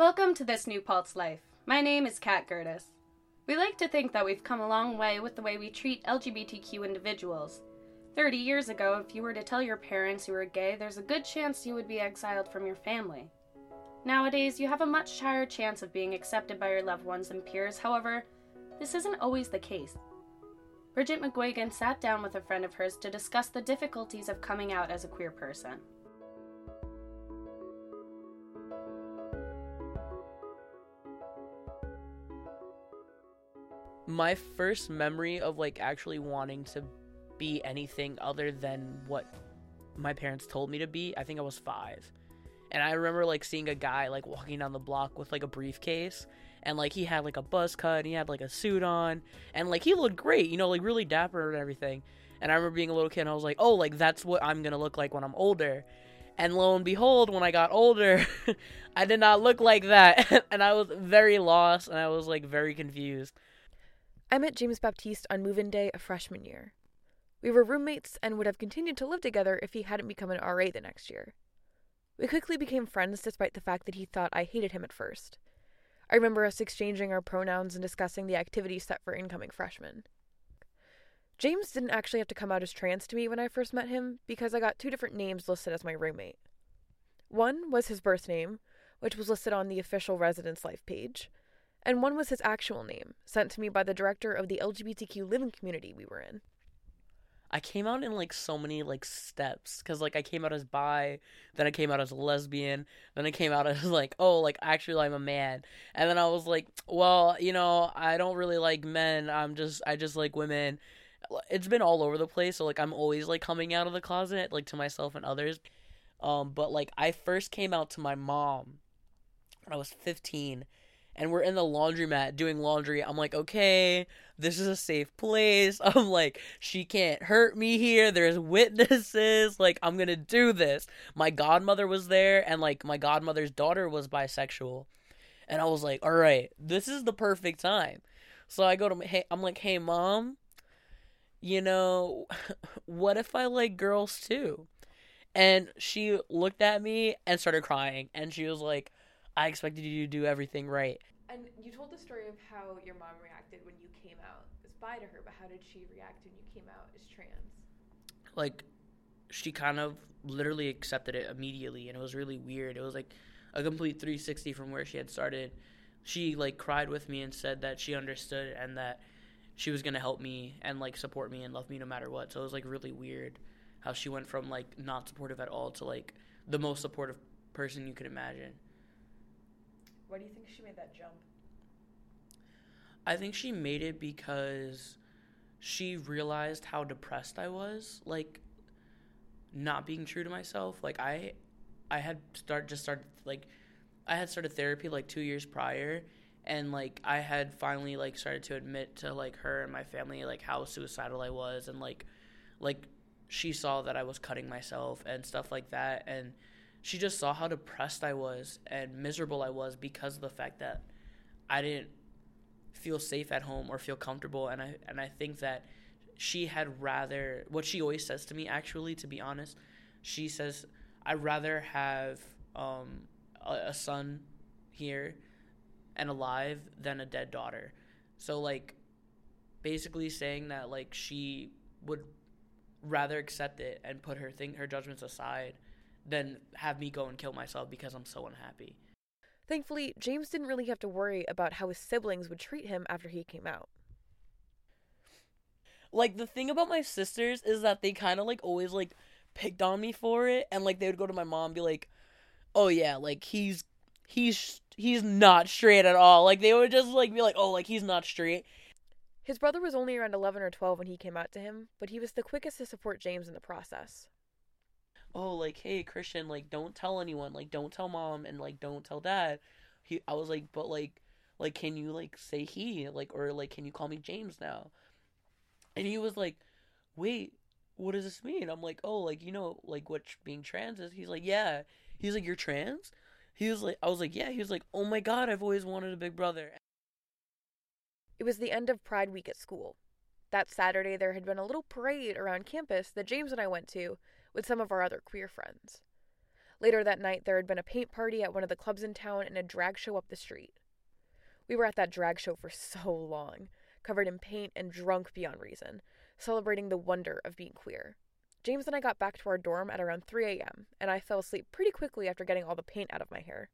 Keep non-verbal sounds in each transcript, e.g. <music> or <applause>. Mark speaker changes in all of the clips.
Speaker 1: Welcome to this new Pulse Life. My name is Kat Gertis. We like to think that we've come a long way with the way we treat LGBTQ individuals. 30 years ago, if you were to tell your parents you were gay, there's a good chance you would be exiled from your family. Nowadays, you have a much higher chance of being accepted by your loved ones and peers, however, this isn't always the case. Bridget McGuigan sat down with a friend of hers to discuss the difficulties of coming out as a queer person.
Speaker 2: My first memory of like actually wanting to be anything other than what my parents told me to be, I think I was five. And I remember like seeing a guy like walking down the block with like a briefcase and like he had like a buzz cut and he had like a suit on and like he looked great, you know, like really dapper and everything. And I remember being a little kid and I was like, oh, like that's what I'm gonna look like when I'm older. And lo and behold, when I got older, <laughs> I did not look like that. <laughs> and I was very lost and I was like very confused.
Speaker 3: I met James Baptiste on move in day of freshman year. We were roommates and would have continued to live together if he hadn't become an RA the next year. We quickly became friends despite the fact that he thought I hated him at first. I remember us exchanging our pronouns and discussing the activities set for incoming freshmen. James didn't actually have to come out as trans to me when I first met him because I got two different names listed as my roommate. One was his birth name, which was listed on the official residence life page, and one was his actual name, sent to me by the director of the LGBTQ living community we were in.
Speaker 2: I came out in like so many like steps cuz like I came out as bi, then I came out as a lesbian, then I came out <laughs> as like oh like actually I'm a man. And then I was like, well, you know, I don't really like men. I'm just I just like women. It's been all over the place, so like I'm always like coming out of the closet like to myself and others. Um but like I first came out to my mom when I was 15 and we're in the laundromat doing laundry. I'm like, okay, this is a safe place. <laughs> I'm like, she can't hurt me here. There's witnesses. Like, I'm gonna do this. My godmother was there, and like, my godmother's daughter was bisexual. And I was like, all right, this is the perfect time. So I go to, hey, I'm like, hey, mom, you know, <laughs> what if I like girls too? And she looked at me and started crying, and she was like, I expected you to do everything right.
Speaker 3: And you told the story of how your mom reacted when you came out as bi to her, but how did she react when you came out as trans?
Speaker 2: Like, she kind of literally accepted it immediately, and it was really weird. It was like a complete 360 from where she had started. She like cried with me and said that she understood and that she was gonna help me and like support me and love me no matter what. So it was like really weird how she went from like not supportive at all to like the most supportive person you could imagine.
Speaker 3: Why do you think she made that jump?
Speaker 2: I think she made it because she realized how depressed I was, like not being true to myself. Like I I had start just started like I had started therapy like 2 years prior and like I had finally like started to admit to like her and my family like how suicidal I was and like like she saw that I was cutting myself and stuff like that and she just saw how depressed I was and miserable I was because of the fact that I didn't feel safe at home or feel comfortable. And I and I think that she had rather what she always says to me actually to be honest she says I'd rather have um, a, a son here and alive than a dead daughter. So like basically saying that like she would rather accept it and put her thing her judgments aside than have me go and kill myself because I'm so unhappy.
Speaker 3: Thankfully, James didn't really have to worry about how his siblings would treat him after he came out.
Speaker 2: Like the thing about my sisters is that they kind of like always like picked on me for it and like they would go to my mom and be like, "Oh yeah, like he's he's he's not straight at all." Like they would just like be like, "Oh, like he's not straight."
Speaker 3: His brother was only around 11 or 12 when he came out to him, but he was the quickest to support James in the process
Speaker 2: oh like hey christian like don't tell anyone like don't tell mom and like don't tell dad. He i was like but like like can you like say he like or like can you call me james now? And he was like wait what does this mean? I'm like oh like you know like what being trans is? He's like yeah. He's like you're trans? He was like i was like yeah. He was like oh my god i've always wanted a big brother.
Speaker 3: It was the end of pride week at school. That saturday there had been a little parade around campus that james and i went to with some of our other queer friends. Later that night, there had been a paint party at one of the clubs in town and a drag show up the street. We were at that drag show for <laughs> so long, covered in paint and drunk beyond reason, celebrating the wonder of being queer. James and I got back to our dorm at around 3 a.m., and I fell asleep pretty quickly after getting all the paint out of my hair.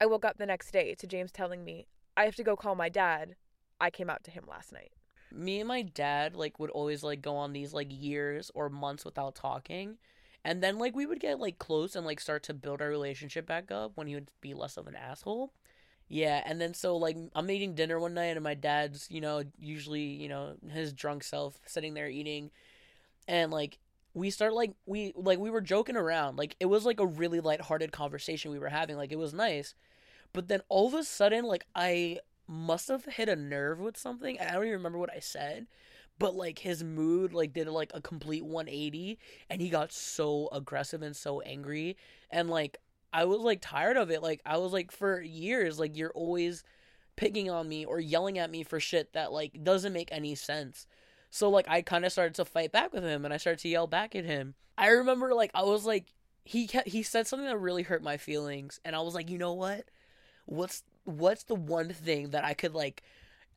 Speaker 3: I woke up the next day to James telling me, I have to go call my dad. I came out to him last night.
Speaker 2: Me and my dad like would always like go on these like years or months without talking. And then like we would get like close and like start to build our relationship back up when he would be less of an asshole. Yeah, and then so like I'm eating dinner one night and my dad's, you know, usually, you know, his drunk self sitting there eating and like we start like we like we were joking around. Like it was like a really lighthearted conversation we were having. Like it was nice. But then all of a sudden like I must have hit a nerve with something. I don't even remember what I said. But like his mood like did like a complete 180 and he got so aggressive and so angry and like I was like tired of it. Like I was like for years like you're always picking on me or yelling at me for shit that like doesn't make any sense. So like I kind of started to fight back with him and I started to yell back at him. I remember like I was like he kept, he said something that really hurt my feelings and I was like, "You know what? What's what's the one thing that I could like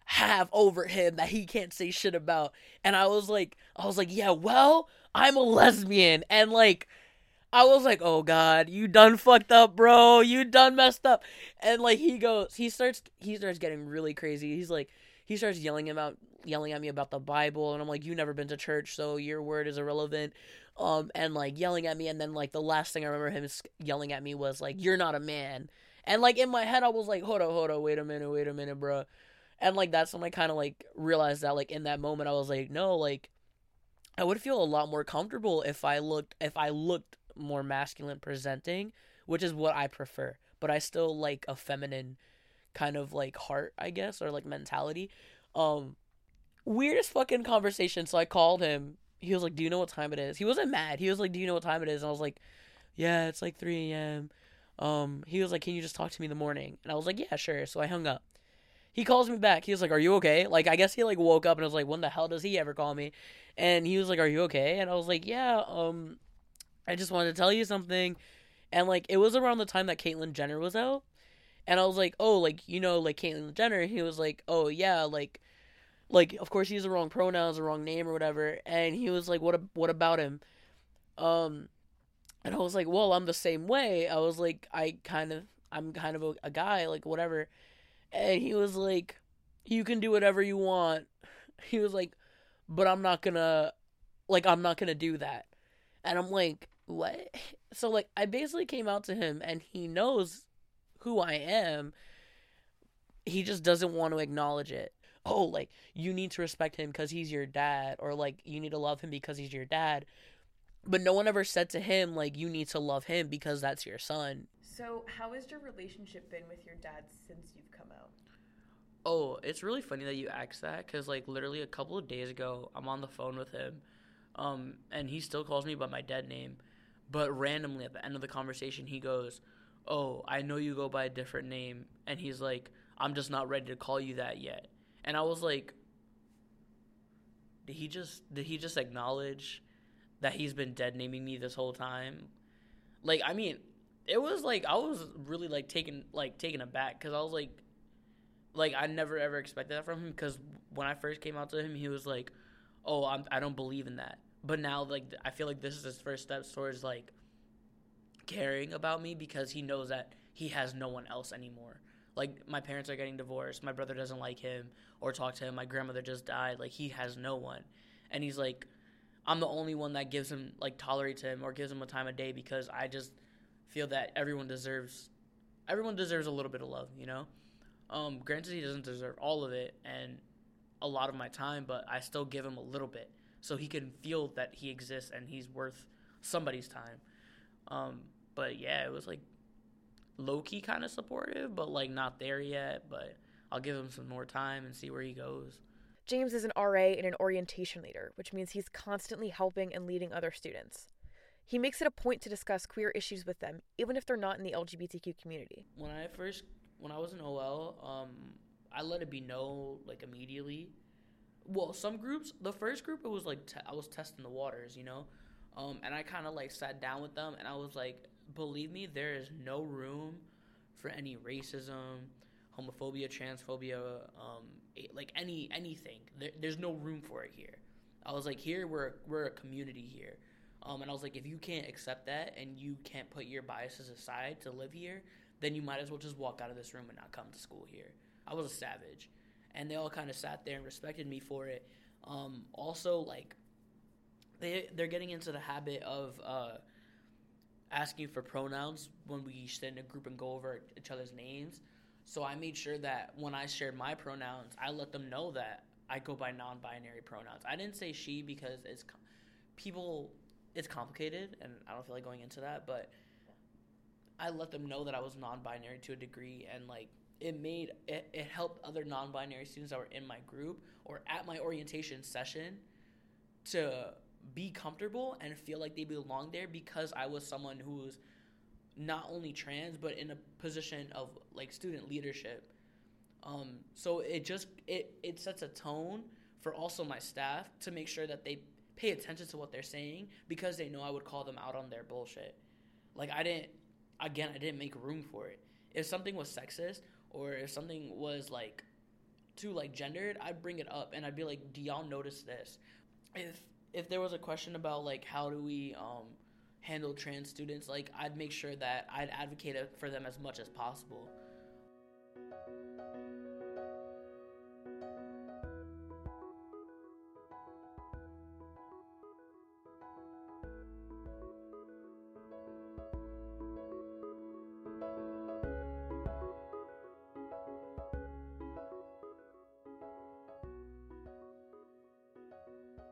Speaker 2: have over him that he can't say shit about?" And I was like I was like, "Yeah, well, I'm a lesbian." And like I was like, "Oh god, you done fucked up, bro. You done messed up." And like he goes, he starts he starts getting really crazy. He's like he starts yelling about yelling at me about the Bible and I'm like, You never been to church, so your word is irrelevant. Um and like yelling at me and then like the last thing I remember him yelling at me was like, You're not a man. And like in my head I was like, Hold on, hold on, wait a minute, wait a minute, bro. And like that's when I kinda like realized that like in that moment I was like, No, like I would feel a lot more comfortable if I looked if I looked more masculine presenting, which is what I prefer. But I still like a feminine kind of like heart, I guess, or like mentality. Um weirdest fucking conversation. So I called him. He was like, "Do you know what time it is?" He wasn't mad. He was like, "Do you know what time it is?" And I was like, "Yeah, it's like 3 a.m." Um, he was like, "Can you just talk to me in the morning?" And I was like, "Yeah, sure." So I hung up. He calls me back. He was like, "Are you okay?" Like I guess he like woke up and was like, "When the hell does he ever call me?" And he was like, "Are you okay?" And I was like, "Yeah, um I just wanted to tell you something." And like it was around the time that Caitlyn Jenner was out. And I was like, "Oh, like you know, like Caitlyn Jenner." He was like, "Oh, yeah, like like of course he used the wrong pronouns, the wrong name or whatever." And he was like, "What what about him?" Um and I was like, "Well, I'm the same way." I was like, "I kind of I'm kind of a, a guy, like whatever." And he was like, "You can do whatever you want." <laughs> He was like, "But I'm not to like I'm not to do that." And I'm like, "What?" <laughs> So like I basically came out to him and he knows who I am. He just doesn't want to acknowledge it. Oh, like you need to respect him because he's your dad, or like you need to love him because he's your dad. But no one ever said to him like you need to love him because that's your son.
Speaker 3: So, how has your relationship been with your dad since you've come out?
Speaker 2: Oh, it's really funny that you asked that because like literally a couple of days ago, I'm on the phone with him, um, and he still calls me by my dead name, but randomly at the end of the conversation, he goes, "Oh, I know you go by a different name," and he's like, "I'm just not ready to call you that yet." And I was like, "Did he just did he just acknowledge that he's been dead naming me this whole time?" Like, I mean, it was like I was really like taken like taken aback because I was like, like I never ever expected that from him because when I first came out to him, he was like, "Oh, I'm I don't believe in that." But now, like, I feel like this is his first steps towards like caring about me because he knows that he has no one else anymore. Like my parents are getting divorced, my brother doesn't like him or talk to him, my grandmother just died, like he has no one. And he's like I'm the only one that gives him like tolerates him or gives him a time of day because I just feel that everyone deserves everyone deserves a little bit of love, you know? Um granted he doesn't deserve all of it and a lot of my time, but I still give him a little bit so he can feel that he exists and he's worth somebody's time. Um but yeah, it was like low key kind of supportive, but like not there yet. But I'll give him some more time and see where he goes.
Speaker 3: James is an RA and an orientation leader, which means he's constantly helping and leading other students. He makes it a point to discuss queer issues with them, even if they're not in the LGBTQ community.
Speaker 2: When I first, when I was in OL, um, I let it be known like immediately. Well, some groups, the first group, it was like te- I was testing the waters, you know, um, and I kind of like sat down with them and I was like, believe me, there is no room for any racism, homophobia, transphobia, um, like any anything. There, there's no room for it here. I was like, here we're we're a community here, um, and I was like, if you can't accept that and you can't put your biases aside to live here, then you might as well just walk out of this room and not come to school here. I was a savage, and they all kind of sat there and respected me for it. Um, also, like they they're getting into the habit of uh, asking for pronouns when we sit in a group and go over each other's names. So I made sure that when I shared my pronouns, I let them know that I go by non-binary pronouns. I didn't say she because it's people it's complicated and I don't feel like going into that, but I let them know that I was non-binary to a degree and like it made it, it helped other non-binary students that were in my group or at my orientation session to be comfortable and feel like they belong there because I was someone who was not only trans but in a position of like student leadership um, so it just it it sets a tone for also my staff to make sure that they pay attention to what they're saying because they know I would call them out on their bullshit. Like I didn't again I didn't make room for it. If something was sexist or if something was like too like gendered, I'd bring it up and I'd be like, "Do y'all notice this?" If if there was a question about like how do we um handle trans students, like I'd make sure that I'd advocate for them as much as possible.